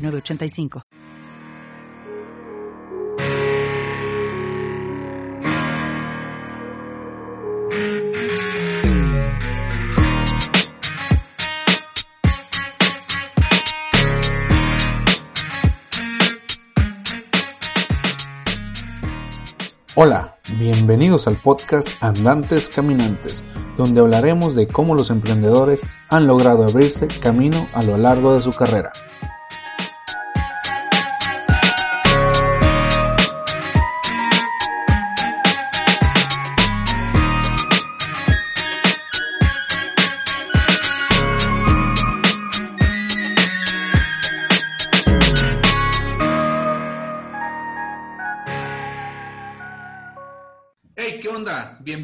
985. Hola, bienvenidos al podcast Andantes Caminantes, donde hablaremos de cómo los emprendedores han logrado abrirse camino a lo largo de su carrera.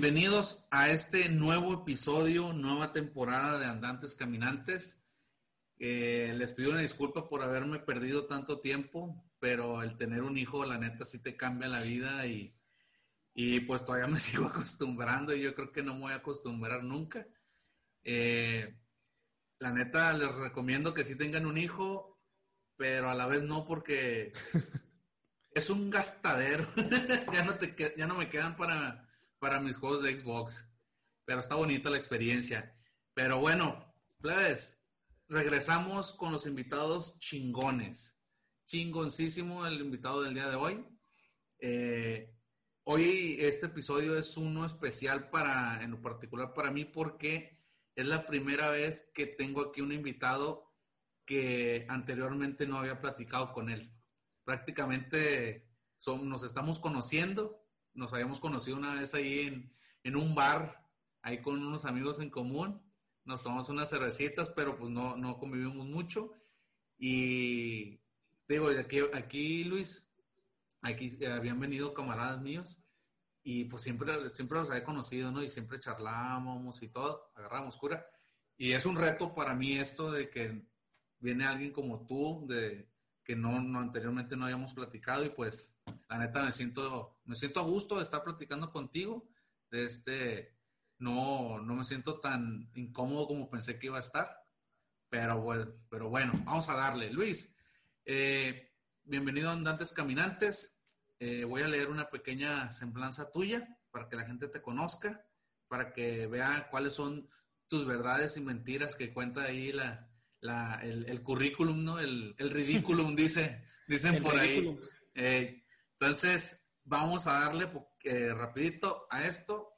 Bienvenidos a este nuevo episodio, nueva temporada de Andantes Caminantes. Eh, les pido una disculpa por haberme perdido tanto tiempo, pero el tener un hijo, la neta, sí te cambia la vida y, y pues todavía me sigo acostumbrando y yo creo que no me voy a acostumbrar nunca. Eh, la neta, les recomiendo que sí tengan un hijo, pero a la vez no porque es un gastadero. ya, no te, ya no me quedan para para mis juegos de Xbox. Pero está bonita la experiencia. Pero bueno, pues regresamos con los invitados chingones. Chingoncísimo el invitado del día de hoy. Eh, hoy este episodio es uno especial para, en lo particular para mí, porque es la primera vez que tengo aquí un invitado que anteriormente no había platicado con él. Prácticamente son, nos estamos conociendo, nos habíamos conocido una vez ahí en, un bar, ahí con unos amigos en común. Nos tomamos unas cervecitas, pero pues no, no convivimos mucho. Y digo, aquí, aquí Luis, aquí habían venido camaradas míos y pues siempre, siempre los había conocido, ¿no? Y siempre charlábamos y todo, agarramos cura. Y es un reto para mí esto de que viene alguien como tú, de que no, no anteriormente no habíamos platicado y pues la neta me siento, me siento a gusto de estar platicando contigo. De este, no, no me siento tan incómodo como pensé que iba a estar. Pero bueno, pero bueno vamos a darle. Luis, eh, bienvenido a Andantes Caminantes. Eh, voy a leer una pequeña semblanza tuya para que la gente te conozca, para que vea cuáles son tus verdades y mentiras que cuenta ahí la, la el, el, currículum, ¿no? El, el ridículum, dice, dicen por ahí. Eh, entonces, vamos a darle eh, rapidito a esto.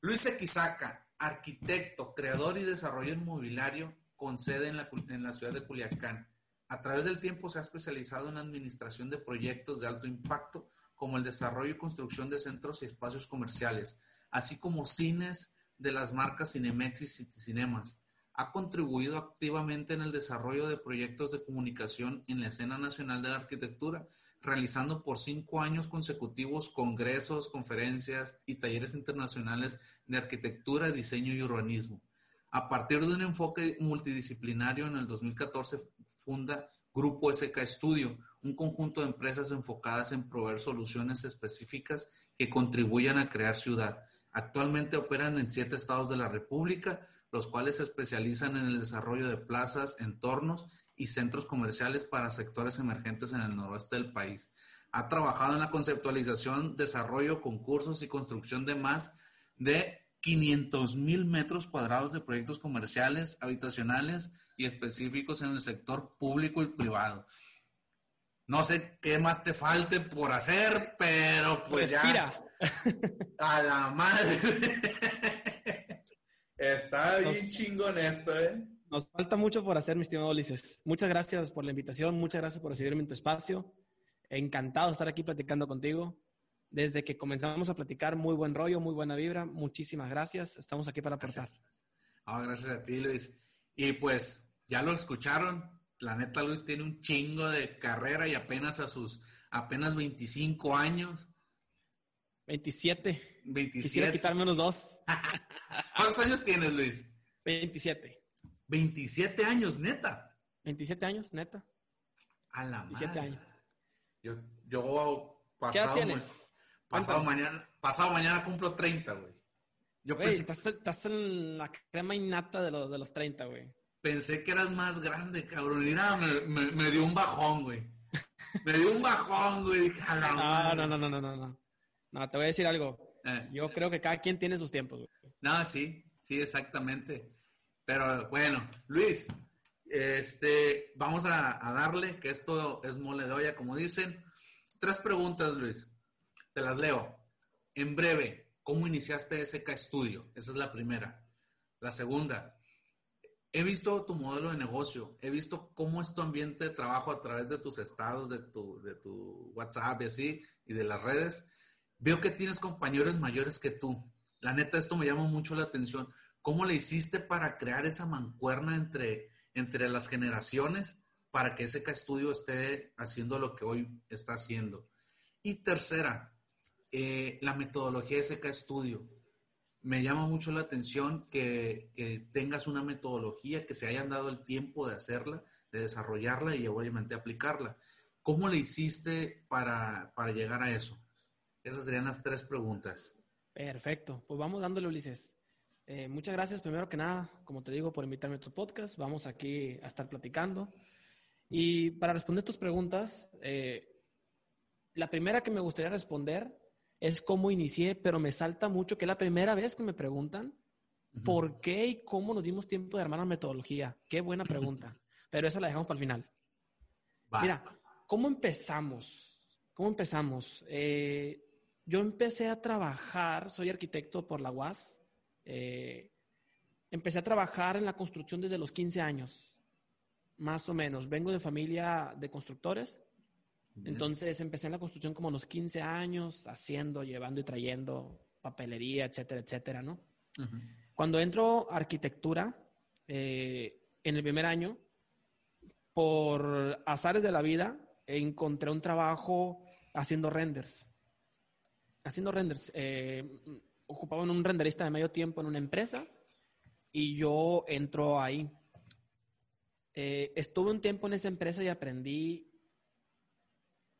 Luis Equisaca, arquitecto, creador y desarrollador inmobiliario con sede en la, ciudad de Culiacán. A través del tiempo se ha especializado en administración de proyectos de alto impacto, como el desarrollo y construcción de centros y espacios comerciales, así como cines de las marcas Cinemex y Cinemas. Ha contribuido activamente en el desarrollo de proyectos de comunicación en la escena nacional de la arquitectura, realizando por cinco años consecutivos congresos, conferencias y talleres internacionales de arquitectura, diseño y urbanismo. A partir de un enfoque multidisciplinario, en el 2014 funda Grupo SK Studio, un conjunto de empresas enfocadas en proveer soluciones específicas que contribuyan a crear ciudad. Actualmente operan en siete estados de la República, los cuales se especializan en el desarrollo de plazas, entornos y centros comerciales para sectores emergentes en el noroeste del país. Ha trabajado en la conceptualización, desarrollo, concursos y construcción de más de 500 mil metros cuadrados de proyectos comerciales, habitacionales y específicos en el sector público y privado. No sé qué más te falte por hacer, pero pues Respira. A la madre. Está bien chingón esto, ¿eh? Nos falta mucho por hacer, mi estimado Ulises. Muchas gracias por la invitación, muchas gracias por recibirme en tu espacio. Encantado de estar aquí platicando contigo. Desde que comenzamos a platicar, muy buen rollo, muy buena vibra. Muchísimas gracias. Estamos aquí para aportar. Gracias. Ah, gracias a ti, Luis. Y pues, ya lo escucharon. la neta Luis tiene un chingo de carrera y apenas a sus apenas 25 años. 27. 27. Quisiera quitar menos dos. ¿Cuántos años tienes, Luis? 27. 27 años, neta. 27 años, neta. A la 27 madre. años. Yo, yo ¿Qué edad pasado, tienes? ma- pasado mañana, pasado mañana cumplo 30, güey. Yo Güey, pensé, estás, estás en la crema innata de los, de los 30, güey. pensé que eras más grande, cabrón. Nada, me, me- me dio un bajón, güey. Me dio un bajón, güey. Dije, a la No, madre. no, no, no, no, no, no. No, te voy a decir algo. Eh, Yo creo que cada quien tiene sus tiempos, güey. No, sí, sí, exactamente. Pero bueno, Luis, este, vamos a, darle, que esto es mole de olla, como dicen. Tres preguntas, Luis. Te las leo. En breve, ¿cómo iniciaste SK Studio? Esa es la primera. La segunda, he visto tu modelo de negocio, he visto cómo es tu ambiente de trabajo a través de tus estados, de tu, de tu WhatsApp y así, y de las redes. Veo que tienes compañeros mayores que tú. La neta, esto me llama mucho la atención. ¿Cómo le hiciste para crear esa mancuerna entre, entre las generaciones para que SK Studio esté haciendo lo que hoy está haciendo? Y tercera, eh, la metodología de SK Studio. Me llama mucho la atención que, que tengas una metodología, que se hayan dado el tiempo de hacerla, de desarrollarla y obviamente aplicarla. ¿Cómo le hiciste para, para llegar a eso? Esas serían las tres preguntas. Perfecto. Pues vamos dándole, Ulises. Eh, muchas gracias, primero que nada, como te digo, por invitarme a tu podcast. Vamos aquí a estar platicando. Y para responder tus preguntas, eh, la primera que me gustaría responder es cómo inicié, pero me salta mucho que es la primera vez que me preguntan por qué y cómo nos dimos tiempo de armar la metodología. Qué buena pregunta. pero esa la dejamos para el final. Mira, ¿cómo empezamos? ¿Cómo empezamos? Eh, yo empecé a trabajar, soy arquitecto por la UAS. Eh, empecé a trabajar en la construcción desde los 15 años, más o menos. Vengo de familia de constructores, Bien. entonces empecé en la construcción como a los 15 años, haciendo, llevando y trayendo papelería, etcétera, etcétera, ¿no? Ujú. Cuando entro a arquitectura, eh, en el primer año, por azares de la vida, encontré un trabajo haciendo renders. Haciendo renders. Eh, ocupaba en un renderista de medio tiempo en una empresa y yo entro ahí. Eh, estuve un tiempo en esa empresa y aprendí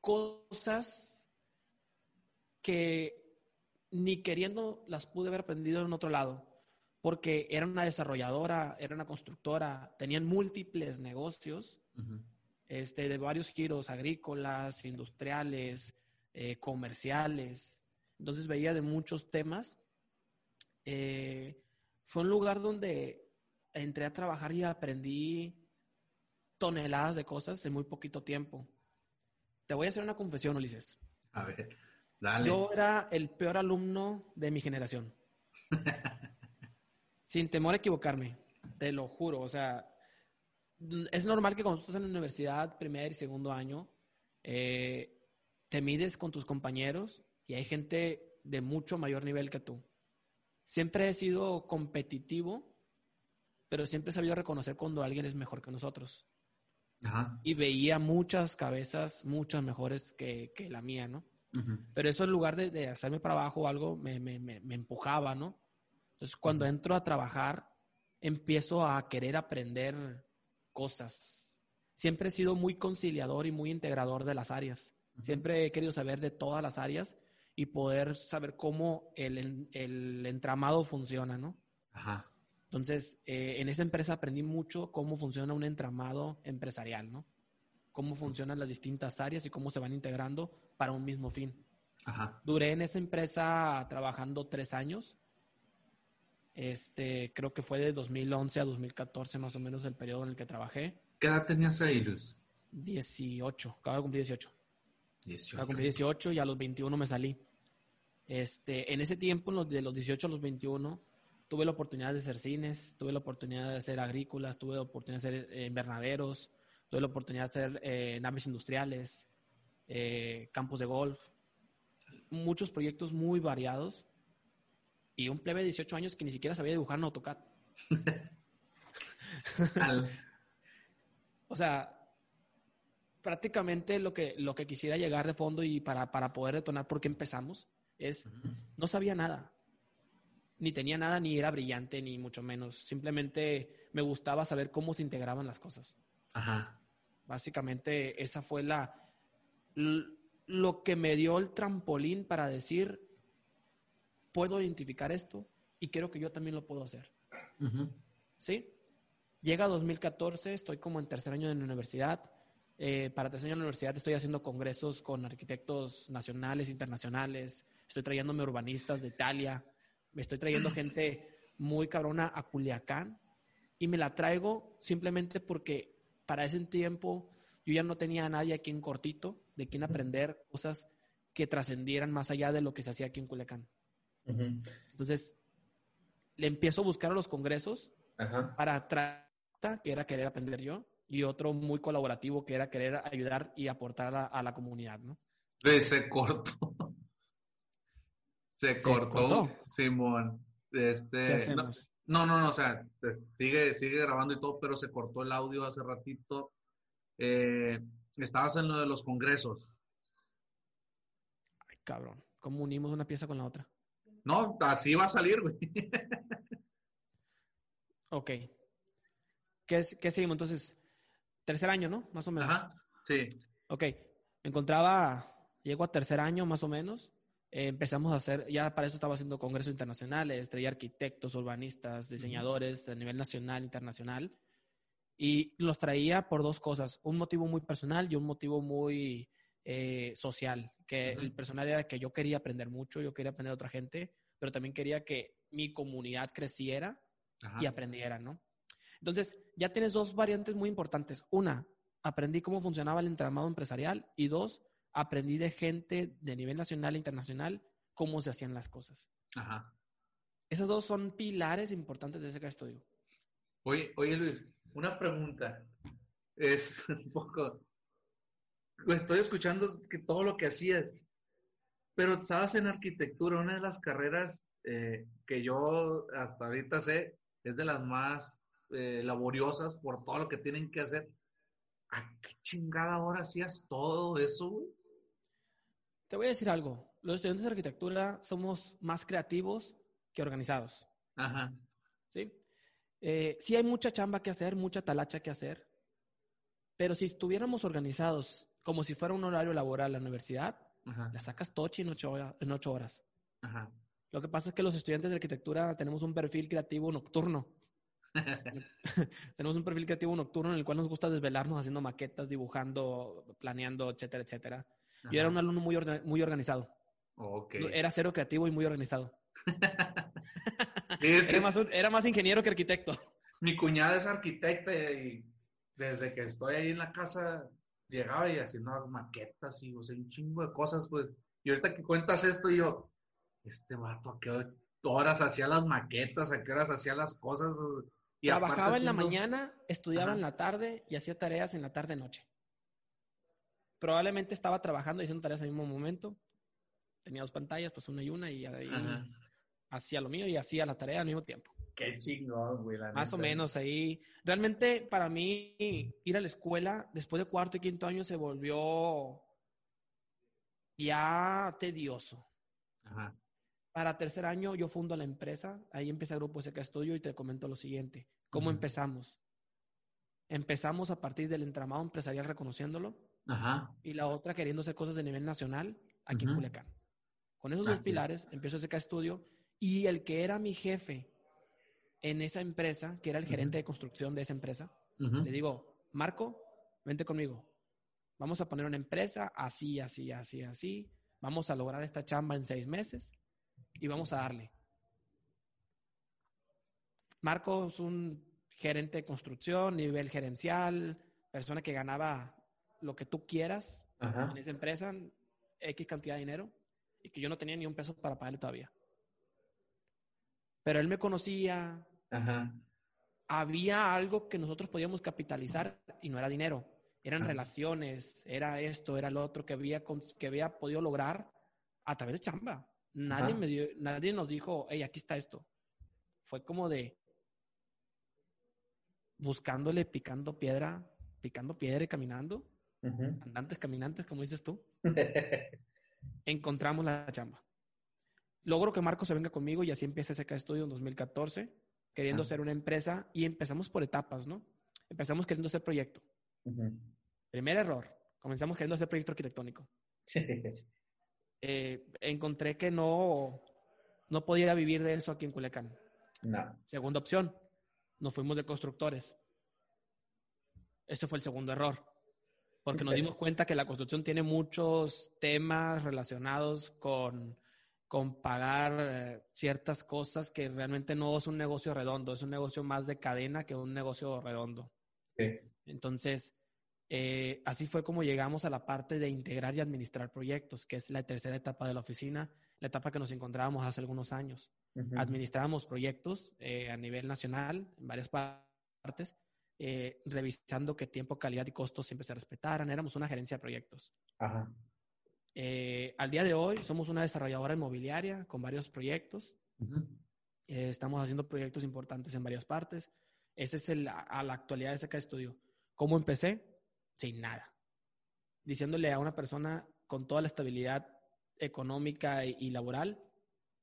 cosas que ni queriendo las pude haber aprendido en otro lado, porque era una desarrolladora, era una constructora, tenían múltiples negocios este, de varios giros agrícolas, industriales, eh, comerciales. Entonces veía de muchos temas. Eh, fue un lugar donde entré a trabajar y aprendí toneladas de cosas en muy poquito tiempo. Te voy a hacer una confesión, Ulises. A ver, dale. Yo era el peor alumno de mi generación. Sin temor a equivocarme, te lo juro. O sea, es normal que cuando estás en la universidad, primer y segundo año, eh, te mides con tus compañeros y hay gente de mucho mayor nivel que tú. Siempre he sido competitivo, pero siempre he sabido reconocer cuando alguien es mejor que nosotros Ajá. y veía muchas cabezas, muchas mejores que, que la mía, ¿no? Pero eso en lugar de, de hacerme para abajo o algo, me, me, me, me empujaba, ¿no? Entonces, cuando entro a trabajar, empiezo a querer aprender cosas. Siempre he sido muy conciliador y muy integrador de las áreas. Siempre he querido saber de todas las áreas y poder saber cómo el, el entramado funciona, ¿no? Ajá. Entonces, eh, en esa empresa aprendí mucho cómo funciona un entramado empresarial, ¿no? Cómo funcionan las distintas áreas y cómo se van integrando para un mismo fin. Ajá. Duré en esa empresa trabajando tres años. Este, creo que fue de 2011 a 2014 más o menos el periodo en el que trabajé. ¿Qué edad tenías ahí, Luis? 18, acabo de cumplir 18. 18. Acabo de cumplir 18 y a los 21 me salí. Este, en ese tiempo, de los 18 a los 21, tuve la oportunidad de hacer cines, tuve la oportunidad de hacer agrícolas, tuve la oportunidad de hacer eh, invernaderos, tuve la oportunidad de hacer eh, naves industriales, eh, campos de golf, muchos proyectos muy variados y un plebe de 18 años que ni siquiera sabía dibujar en AutoCAD. O sea, prácticamente lo que, lo que quisiera llegar de fondo y para, para poder detonar por qué empezamos es, no sabía nada. Ni tenía nada, ni era brillante, ni mucho menos. Simplemente me gustaba saber cómo se integraban las cosas. Ajá. Básicamente, esa fue la, lo que me dio el trampolín para decir, puedo identificar esto y creo que yo también lo puedo hacer. ¿Sí? Llega 2014, estoy como en tercer año de la universidad. Eh, para tercer año de la universidad estoy haciendo congresos con arquitectos nacionales, internacionales. Estoy trayéndome urbanistas de Italia. Me estoy trayendo gente muy cabrona a Culiacán. Y me la traigo simplemente porque para ese tiempo yo ya no tenía a nadie aquí en cortito de quien aprender cosas que trascendieran más allá de lo que se hacía aquí en Culiacán. Entonces, le empiezo a buscar a los congresos para tratar, que era querer aprender yo, y otro muy colaborativo, que era querer ayudar y aportar a, la comunidad, ¿no? Se cortó. Se, cortó, Simón. Este, no, no, no, o sea, sigue, sigue grabando y todo, pero se cortó el audio hace ratito. Eh, estabas en lo de los congresos. Ay, cabrón. ¿Cómo unimos una pieza con la otra? No, así va a salir, güey. ok. ¿Qué, ¿Qué, seguimos? Entonces, tercer año, ¿no? Más o menos. Ajá, sí. Ok. Me encontraba, llego a tercer año más o menos. Eh, empezamos a hacer, ya para eso estaba haciendo congresos internacionales, traía arquitectos, urbanistas, diseñadores a nivel nacional, internacional. Y los traía por dos cosas, un motivo muy personal y un motivo muy eh, social, que el personal era que yo quería aprender mucho, yo quería aprender a otra gente, pero también quería que mi comunidad creciera y aprendiera, ¿no? Entonces, ya tienes dos variantes muy importantes. Una, aprendí cómo funcionaba el entramado empresarial y dos, aprendí de gente de nivel nacional e internacional cómo se hacían las cosas. Ajá. Esas dos son pilares importantes de ese estudio. Oye, oye Luis, una pregunta. Es un poco, estoy escuchando que todo lo que hacías, pero estabas en arquitectura, una de las carreras eh, que yo hasta ahorita sé es de las más eh, laboriosas por todo lo que tienen que hacer. ¿A qué chingada hora hacías todo eso, Te voy a decir algo. Los estudiantes de arquitectura somos más creativos que organizados. Ajá. ¿Sí? Eh, sí hay mucha chamba que hacer, mucha talacha que hacer, pero si estuviéramos organizados como si fuera un horario laboral la universidad, la sacas tochi en ocho, en ocho horas. Lo que pasa es que los estudiantes de arquitectura tenemos un perfil creativo nocturno. tenemos un perfil creativo nocturno en el cual nos gusta desvelarnos haciendo maquetas, dibujando, planeando, etcétera, etcétera. Yo era un alumno muy, muy organizado. Era cero creativo y muy organizado. era, más era más ingeniero que arquitecto. Mi cuñada es arquitecta y desde que estoy ahí en la casa llegaba y haciendo maquetas y, o sea, un chingo de cosas, pues. Y ahorita que cuentas esto, yo, este vato, ¿a qué horas hacía las maquetas? ¿A qué horas hacía las cosas? Y Trabajaba en la mañana, estudiaba en la tarde y hacía tareas en la tarde-noche. Probablemente estaba trabajando y haciendo tareas al mismo momento. Tenía dos pantallas, pues una y una, y ahí hacía lo mío y hacía la tarea al mismo tiempo. Qué chingón, güey. Más o menos ahí. Realmente para mí ir a la escuela después de cuarto y quinto año se volvió ya tedioso. Ajá. Para tercer año yo fundo la empresa, ahí empieza el Grupo SK Estudio y te comento lo siguiente. ¿Cómo empezamos? Empezamos a partir del entramado empresarial reconociéndolo Ajá. y la otra queriendo hacer cosas de nivel nacional aquí en Culiacán. Con esos dos pilares empiezo SK Estudio y el que era mi jefe en esa empresa, que era el gerente de construcción de esa empresa, le digo, Marco, vente conmigo. Vamos a poner una empresa así, así, así, así. Vamos a lograr esta chamba en seis meses y vamos a darle. Marco es un gerente de construcción, nivel gerencial, persona que ganaba lo que tú quieras en esa empresa, X cantidad de dinero, y que yo no tenía ni un peso para pagarle todavía. Pero él me conocía, había algo que nosotros podíamos capitalizar y no era dinero. Eran relaciones, era esto, era lo otro que había, que había podido lograr a través de chamba. Nadie, me dio, nadie nos dijo, hey, aquí está esto. Fue como de buscándole, picando piedra picando piedra y caminando, andantes, caminantes, como dices tú, encontramos la chamba. Logro que Marco se venga conmigo y así empieza SK Studio en 2014, queriendo ser una empresa y empezamos por etapas, ¿no? Empezamos queriendo hacer proyecto. Primer error, comenzamos queriendo hacer proyecto arquitectónico. Eh, encontré que no, no podía vivir de eso aquí en Culiacán. No. Segunda opción, nos fuimos de constructores. Ese fue el segundo error, porque nos dimos cuenta que la construcción tiene muchos temas relacionados con, con pagar eh, ciertas cosas que realmente no es un negocio redondo, es un negocio más de cadena que un negocio redondo. Entonces, eh, así fue como llegamos a la parte de integrar y administrar proyectos, que es la tercera etapa de la oficina, la etapa que nos encontrábamos hace algunos años. Administrábamos proyectos eh, a nivel nacional, en varias partes, eh, revisando que tiempo, calidad y costos siempre se respetaran. Éramos una gerencia de proyectos. Ajá. al día de hoy somos una desarrolladora inmobiliaria con varios proyectos. estamos haciendo proyectos importantes en varias partes. Ese es el, a la actualidad de SK Studio. ¿Cómo empecé? Sin nada. Diciéndole a una persona con toda la estabilidad económica y, laboral,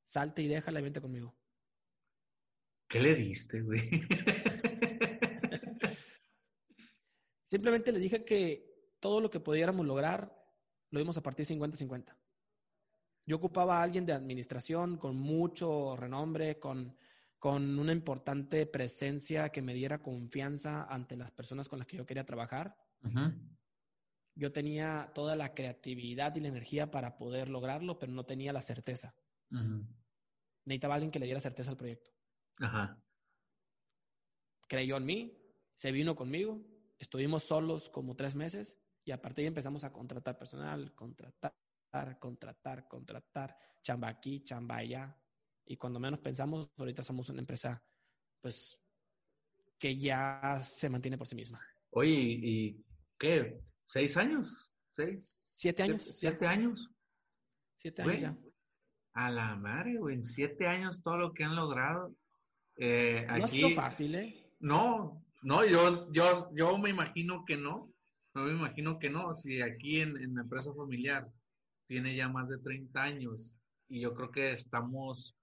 salte y déjala y vente conmigo. ¿Qué le diste, güey? Simplemente le dije que todo lo que pudiéramos lograr lo íbamos a partir 50-50. Yo ocupaba a alguien de administración con mucho renombre, con, con una importante presencia que me diera confianza ante las personas con las que yo quería trabajar. Yo tenía toda la creatividad y la energía para poder lograrlo, pero no tenía la certeza. Necesitaba alguien que le diera certeza al proyecto. Creyó en mí, se vino conmigo, estuvimos solos como tres meses y a partir de ahí empezamos a contratar personal, contratar, contratar, contratar, chamba aquí, chamba allá. Y cuando menos pensamos, ahorita somos una empresa, pues, que ya se mantiene por sí misma. Oye, ¿y ¿qué? ¿Seis años? ¿Seis? ¿Siete años? ¿Siete, años? Siete años ya. A la madre, güey, en siete años todo lo que han logrado. Eh, no ha sido fácil, ¿eh? No, no, yo, yo, yo me imagino que no. No me imagino que no. Si aquí en, la empresa familiar tiene ya más de 30 años y yo creo que estamos,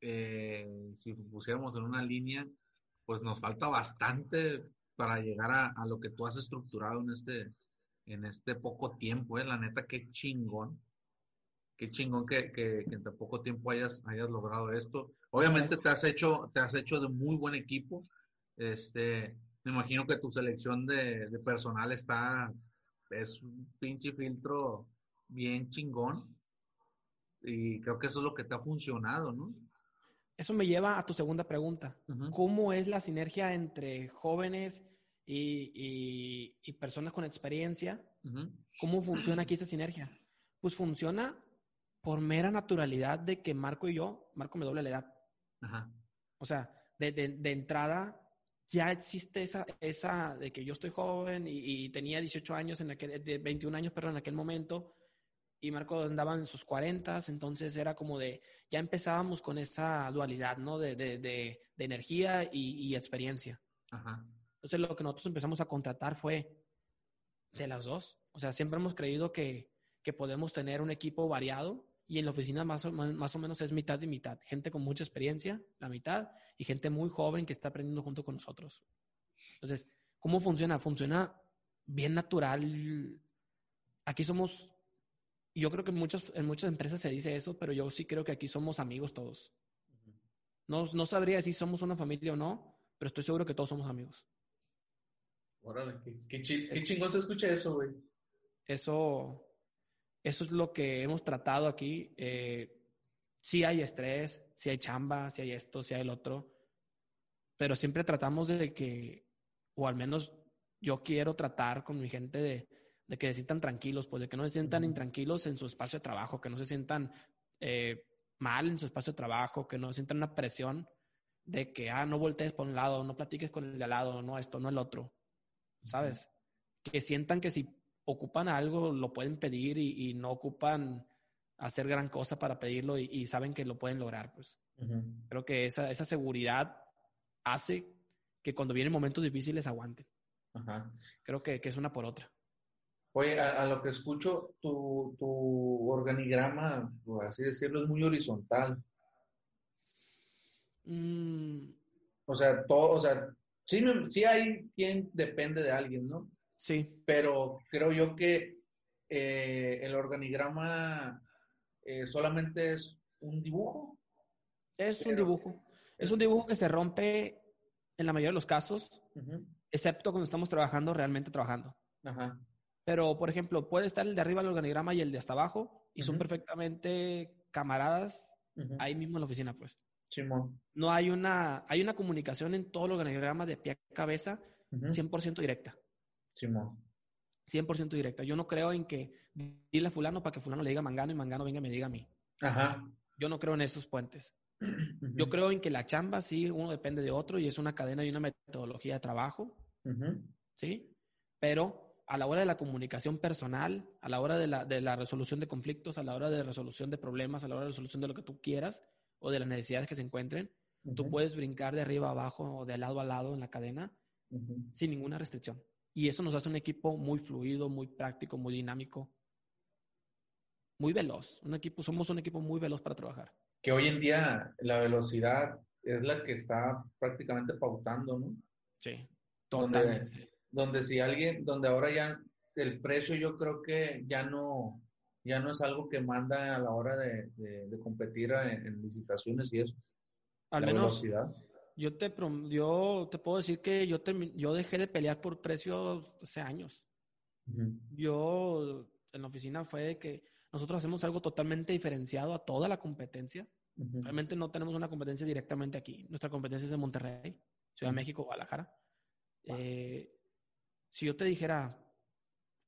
eh, si pusiéramos en una línea, pues nos falta bastante para llegar a, lo que tú has estructurado en este, en este poco tiempo, ¿eh? La neta, qué chingón. Qué chingón que, en tan poco tiempo hayas, hayas logrado esto. Obviamente te has hecho, te has hecho de muy buen equipo. Este, me imagino que tu selección de, de personal está, es un pinche filtro bien chingón. Y creo que eso es lo que te ha funcionado, ¿no? Eso me lleva a tu segunda pregunta. ¿Cómo es la sinergia entre jóvenes y, personas con experiencia? ¿Cómo funciona aquí esa sinergia? Pues funciona por mera naturalidad de que Marco y yo, Marco me doble la edad. O sea, de, entrada ya existe esa, esa de que yo estoy joven y, tenía 18 años en aquel, de 21 años, perdón, en aquel momento, y Marco andaba en sus 40, entonces era como de, ya empezábamos con esa dualidad, ¿no? De, de, de, energía y, experiencia. Entonces lo que nosotros empezamos a contratar fue de las dos. O sea, siempre hemos creído que, que podemos tener un equipo variado y en la oficina más o, más o menos es mitad y mitad. Gente con mucha experiencia, la mitad, y gente muy joven que está aprendiendo junto con nosotros. Entonces, ¿cómo funciona? Funciona bien natural. Aquí somos y yo creo que en muchas, en muchas empresas se dice eso, pero yo sí creo que aquí somos amigos todos. No, no sabría si somos una familia o no, pero estoy seguro que todos somos amigos. Órale, qué, chingón se escucha eso, güey. Eso, eso es lo que hemos tratado aquí. Eh, sí hay estrés, sí hay chamba, sí hay esto, sí hay el otro, pero siempre tratamos de que, o al menos yo quiero tratar con mi gente de, de que se sientan tranquilos, pues de que no se sientan intranquilos en su espacio de trabajo, que no se sientan eh, mal en su espacio de trabajo, que no sientan una presión de que, ah, no voltees por un lado, no platiques con el de al lado, no esto, no el otro, ¿sabes? Que sientan que si ocupan algo lo pueden pedir y, no ocupan hacer gran cosa para pedirlo y, saben que lo pueden lograr, pues. Creo que esa, esa seguridad hace que cuando vienen momentos difíciles aguanten. Ajá. Creo que, que es una por otra. Oye, a, a lo que escucho, tu, tu organigrama, por así decirlo, es muy horizontal. Mm, O sea, todo, o sea, sí, sí hay quien depende de alguien, ¿no? sí, Pero creo yo que eh, el organigrama eh, solamente es un dibujo. es un dibujo. Es un dibujo que se rompe en la mayoría de los casos, excepto cuando estamos trabajando, realmente trabajando. Ajá. Pero, por ejemplo, puede estar el de arriba del organigrama y el de hasta abajo, y son perfectamente camaradas ahí mismo en la oficina, pues. Simón. No hay una, hay una comunicación en todo el organigrama de pie a cabeza Ujú. 100% directa. Simón. 100% directa. Yo no creo en que dile a fulano para que fulano le diga a mangano y mangano venga y me diga a mí. Ajá. Yo no creo en esos puentes. Yo creo en que la chamba sí, uno depende de otro y es una cadena y una metodología de trabajo. ¿sí? Pero a la hora de la comunicación personal, a la hora de la, de la resolución de conflictos, a la hora de resolución de problemas, a la hora de resolución de lo que tú quieras o de las necesidades que se encuentren, tú puedes brincar de arriba a abajo o de lado a lado en la cadena sin ninguna restricción. Y eso nos hace un equipo muy fluido, muy práctico, muy dinámico, muy veloz. Un equipo, somos un equipo muy veloz para trabajar. Que hoy en día la velocidad es la que está prácticamente pautando, ¿no? Sí, totalmente. donde si alguien, donde ahora ya el precio yo creo que ya no, ya no es algo que manda a la hora de, de- de competir en, en licitaciones y eso. Al la menos velocidad. yo te, yo te puedo decir que yo, termi- yo dejé de pelear por precios hace años. Yo en la oficina fue de que nosotros hacemos algo totalmente diferenciado a toda la competencia. Ujú. Realmente no tenemos una competencia directamente aquí. Nuestra competencia es de Monterrey, Ciudad de México, Guadalajara. Eh, si yo te dijera,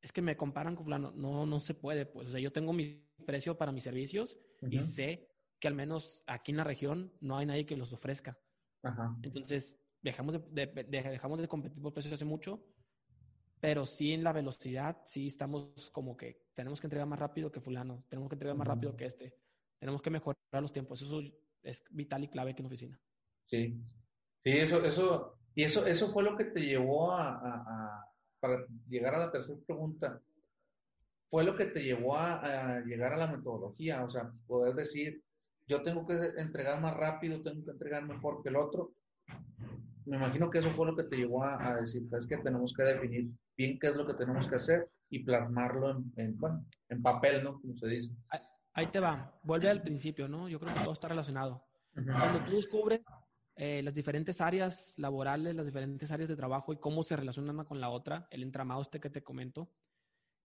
es que me comparan con fulano, no, no se puede. Pues, o sea, yo tengo mi precio para mis servicios y Ujú. sé que al menos aquí en la región no hay nadie que los ofrezca. Ajá. Entonces, dejamos de, de- de- dejamos de competir por precios hace mucho, pero sí en la velocidad, sí estamos como que tenemos que entregar más rápido que fulano, tenemos que entregar más Ujú. rápido que este, tenemos que mejorar los tiempos. Eso es vital y clave aquí en la oficina. Sí. Sí, eso, eso, y eso, eso fue lo que te llevó a, a- a- para llegar a la tercera pregunta. Fue lo que te llevó a, a llegar a la metodología, o sea, poder decir, yo tengo que entregar más rápido, tengo que entregar mejor que el otro. Me imagino que eso fue lo que te llevó a, a decir, es que tenemos que definir bien qué es lo que tenemos que hacer y plasmarlo en, en, bueno, en papel, ¿no? Como se dice. Ahí te va, vuelve al principio, ¿no? Yo creo que todo está relacionado. Ujú. Cuando tú descubres eh, las diferentes áreas laborales, las diferentes áreas de trabajo y cómo se relacionan una con la otra, el entramado este que te comento,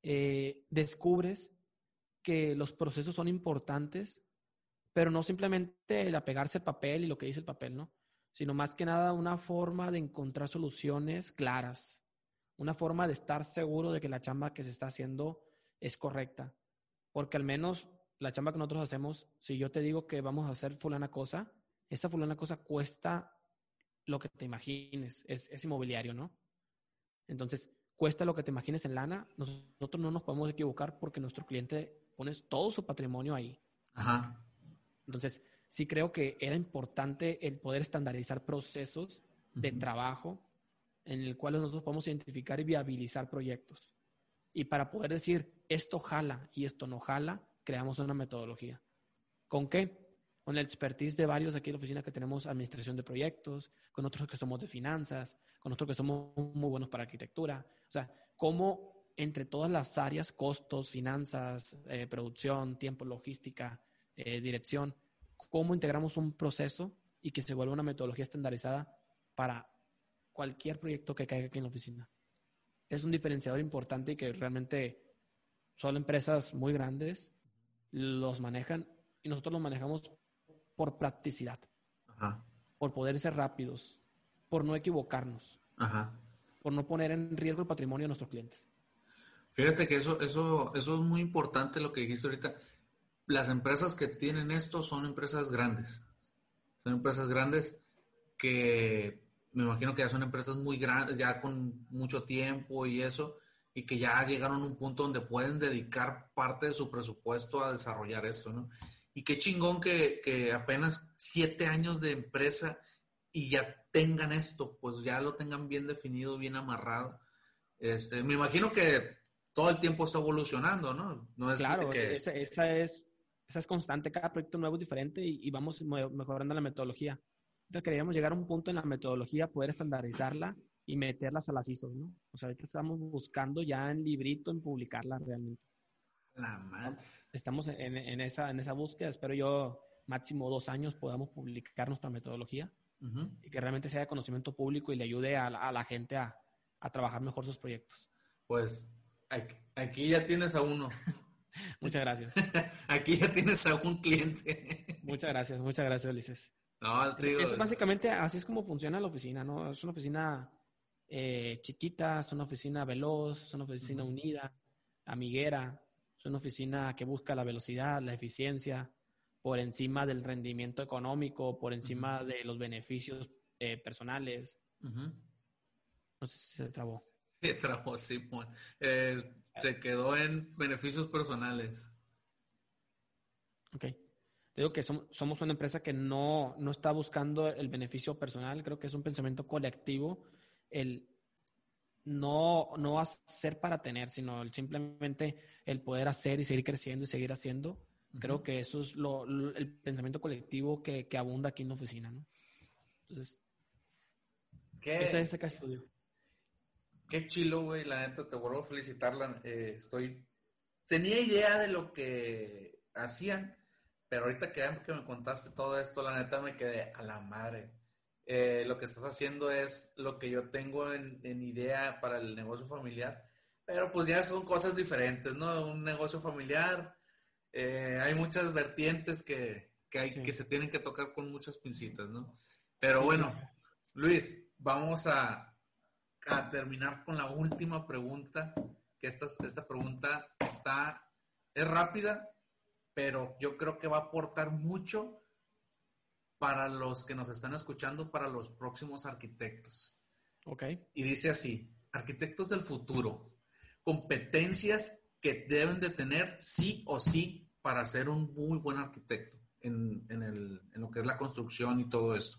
eh, descubres que los procesos son importantes, pero no simplemente el apegarse al papel y lo que dice el papel, ¿no? Sino más que nada una forma de encontrar soluciones claras, una forma de estar seguro de que la chamba que se está haciendo es correcta. Porque al menos la chamba que nosotros hacemos, si yo te digo que vamos a hacer fulana cosa, esta fulana cosa cuesta lo que te imagines, es, es inmobiliario, ¿no? Entonces, cuesta lo que te imagines en lana, nosotros no nos podemos equivocar porque nuestro cliente pone todo su patrimonio ahí. Ajá. Entonces, sí creo que era importante el poder estandarizar procesos de trabajo en el cual nosotros podemos identificar y viabilizar proyectos. Y para poder decir, esto jala y esto no jala, creamos una metodología. ¿Con qué? Con el expertise de varios aquí en la oficina que tenemos administración de proyectos, con otros que somos de finanzas, con otros que somos muy buenos para arquitectura. O sea, cómo entre todas las áreas, costos, finanzas, eh, producción, tiempo, logística, eh, dirección, cómo integramos un proceso y que se vuelva una metodología estandarizada para cualquier proyecto que caiga aquí en la oficina. Es un diferenciador importante y que realmente solo empresas muy grandes los manejan y nosotros los manejamos por practicidad, Ajá. por poder ser rápidos, por no equivocarnos, Ajá. por no poner en riesgo el patrimonio de nuestros clientes. Fíjate que eso, eso, eso es muy importante lo que dijiste ahorita. Las empresas que tienen esto son empresas grandes. Son empresas grandes que me imagino que ya son empresas muy grandes, ya con mucho tiempo y eso, y que ya llegaron a un punto donde pueden dedicar parte de su presupuesto a desarrollar esto, ¿no? Y qué chingón que, que apenas siete años de empresa y ya tengan esto, pues ya lo tengan bien definido, bien amarrado. Este, me imagino que todo el tiempo está evolucionando, ¿no? no es claro, esa, es, esa es constante, cada proyecto nuevo es diferente y, vamos mejorando la metodología. Entonces queríamos llegar a un punto en la metodología, poder estandarizarla y meterlas a las ISO, ¿no? O sea, ahorita estamos buscando ya en librito, en publicarla realmente. La madre. Estamos en, esa, en esa búsqueda, espero yo máximo dos años podamos publicar nuestra metodología y que realmente sea de conocimiento público y le ayude a la, gente a, a, trabajar mejor sus proyectos. Pues aquí ya tienes a uno. muchas gracias. aquí ya tienes a un cliente. muchas gracias, muchas gracias, Ulises. No, es, básicamente así es como funciona la oficina, ¿no? Es una oficina eh, chiquita, es una oficina veloz, es una oficina unida, amiguera, es una oficina que busca la velocidad, la eficiencia, por encima del rendimiento económico, por encima de los beneficios eh, personales. No sé si se trabó. Se trabó, sí. Eh, se quedó en beneficios personales. Ok. Digo que somos, una empresa que no, no está buscando el beneficio personal, creo que es un pensamiento colectivo, el no, no hacer para tener, sino el simplemente el poder hacer y seguir creciendo y seguir haciendo Creo que eso es lo, el pensamiento colectivo que, que, abunda aquí en la oficina, ¿no? Entonces, ¿Qué? ese es estudio. Qué chilo, güey, la neta, te vuelvo a felicitarla. Eh, estoy... Tenía idea de lo que hacían, pero ahorita que, que me contaste todo esto, la neta me quedé a la madre. Eh, lo que estás haciendo es lo que yo tengo en, en, idea para el negocio familiar, pero pues ya son cosas diferentes, ¿no? Un negocio familiar eh, hay muchas vertientes que, hay, que se tienen que tocar con muchas pincitas, ¿no? Pero bueno, Luis, vamos a, a, terminar con la última pregunta, que esta, esta pregunta está, es rápida, pero yo creo que va a aportar mucho para los que nos están escuchando, para los próximos arquitectos. Ok. Y dice así, arquitectos del futuro, competencias que deben de tener sí o sí para ser un muy buen arquitecto en, lo que es la construcción y todo esto?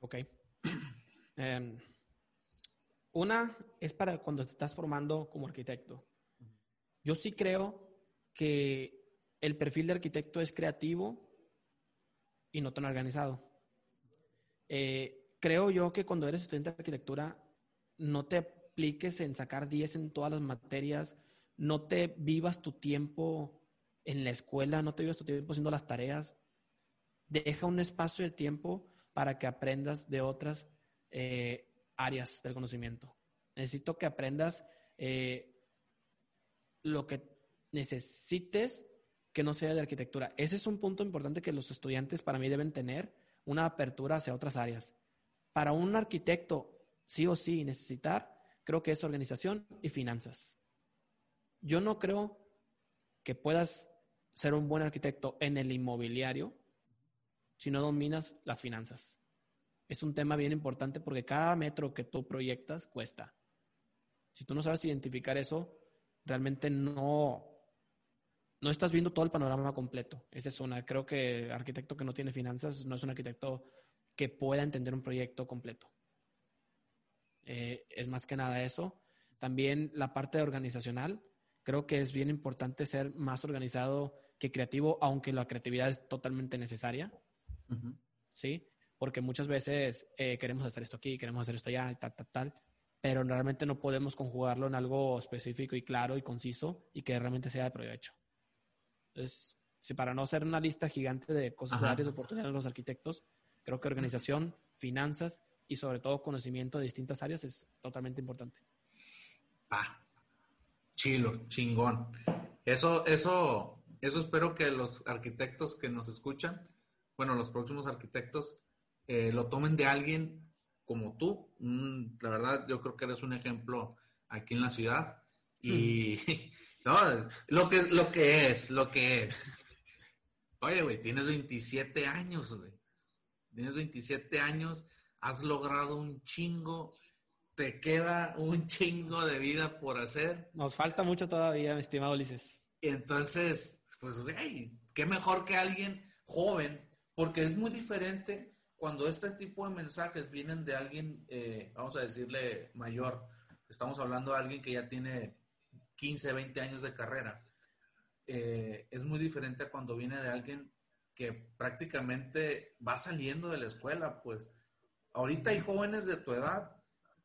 Ok. Em, una es para cuando te estás formando como arquitecto. Yo sí creo que el perfil de arquitecto es creativo y no tan organizado. Eh, creo yo que cuando eres estudiante de arquitectura, no te apliques en sacar 10 en todas las materias, no te vivas tu tiempo en la escuela, no te vivas tu tiempo haciendo las tareas. Deja un espacio de tiempo para que aprendas de otras eh, áreas del conocimiento. Necesito que aprendas eh, lo que necesites que no sea de arquitectura. Ese es un punto importante que los estudiantes para mí deben tener, una apertura hacia otras áreas. Para un arquitecto, sí o sí, necesitar, creo que es organización y finanzas. Yo no creo que puedas ser un buen arquitecto en el inmobiliario si no dominas las finanzas. Es un tema bien importante porque cada metro que tú proyectas cuesta. Si tú no sabes identificar eso, realmente no, no estás viendo todo el panorama completo. Esa es una. Creo que el arquitecto que no tiene finanzas no es un arquitecto que pueda entender un proyecto completo. Eh, es más que nada eso. También la parte organizacional creo que es bien importante ser más organizado que creativo, aunque la creatividad es totalmente necesaria. ¿Sí? Porque muchas veces eh, queremos hacer esto aquí, queremos hacer esto allá, tal, tal, tal, pero realmente no podemos conjugarlo en algo específico y claro y conciso y que realmente sea de provecho. Entonces, si para no hacer una lista gigante de cosas, de áreas de oportunidades de los arquitectos, creo que organización, finanzas y sobre todo conocimiento de distintas áreas es totalmente importante. Ah, Chilo, chingón. Eso, eso, eso espero que los arquitectos que nos escuchan, bueno, los próximos arquitectos, eh, lo tomen de alguien como tú. Mm, la verdad, yo creo que eres un ejemplo aquí en la ciudad. Y no, lo que, lo que es, lo que es. Oye, güey, tienes 27 años, güey. Tienes 27 años, has logrado un chingo te queda un chingo de vida por hacer. Nos falta mucho todavía, mi estimado Ulises. Entonces, pues, güey, qué mejor que alguien joven, porque es muy diferente cuando este tipo de mensajes vienen de alguien, eh, vamos a decirle, mayor. estamos hablando de alguien que ya tiene 15, 20 años de carrera. Eh, es muy diferente a cuando viene de alguien que prácticamente va saliendo de la escuela, pues ahorita hay jóvenes de tu edad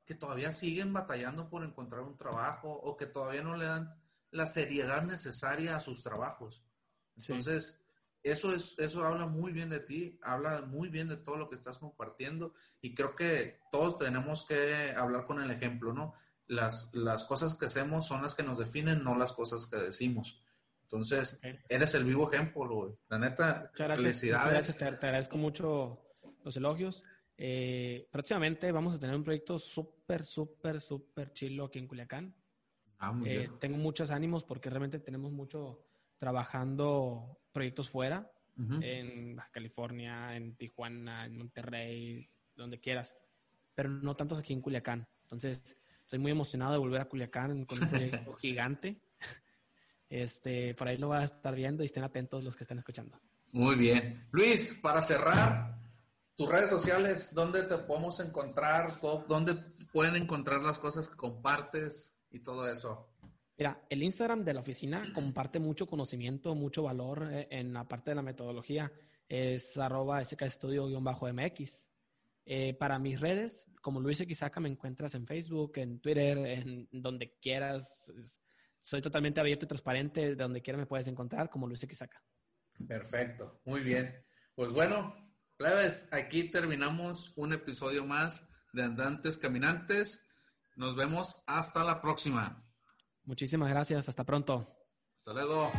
que todavía siguen batallando por encontrar un trabajo o que todavía no le dan la seriedad necesaria a sus trabajos. Entonces, eso es, eso habla muy bien de ti, habla muy bien de todo lo que estás compartiendo y creo que todos tenemos que hablar con el ejemplo, ¿no? Las, las cosas que hacemos son las que nos definen, no las cosas que decimos. Entonces, eres el vivo ejemplo, güey. La neta, felicidades. Te, agradezco mucho los elogios. Eh, próximamente vamos a tener un proyecto súper, súper, súper chilo aquí en Culiacán. Ah, eh, tengo muchos ánimos porque realmente tenemos mucho trabajando proyectos fuera, en Baja California, en Tijuana, en Monterrey, donde quieras, pero no tantos aquí en Culiacán. Entonces, estoy muy emocionado de volver a Culiacán con un proyecto gigante. Este, por ahí lo va a estar viendo y estén atentos los que estén escuchando. Muy bien. Luis, para cerrar, tus redes sociales, ¿dónde te podemos encontrar? ¿Dónde pueden encontrar las cosas que compartes y todo eso? Mira, el Instagram de la oficina comparte mucho conocimiento, mucho valor eh, en la parte de la metodología. Es arroba skstudio-mx. Eh, para mis redes, como Luis Xaca, me encuentras en Facebook, en Twitter, en donde quieras. Soy totalmente abierto y transparente. De donde quiera me puedes encontrar como Luis Xaca. Perfecto, muy bien. Pues bueno, plebes, aquí terminamos un episodio más de Andantes Caminantes. Nos vemos hasta la próxima. Muchísimas gracias. Hasta pronto. Hasta luego.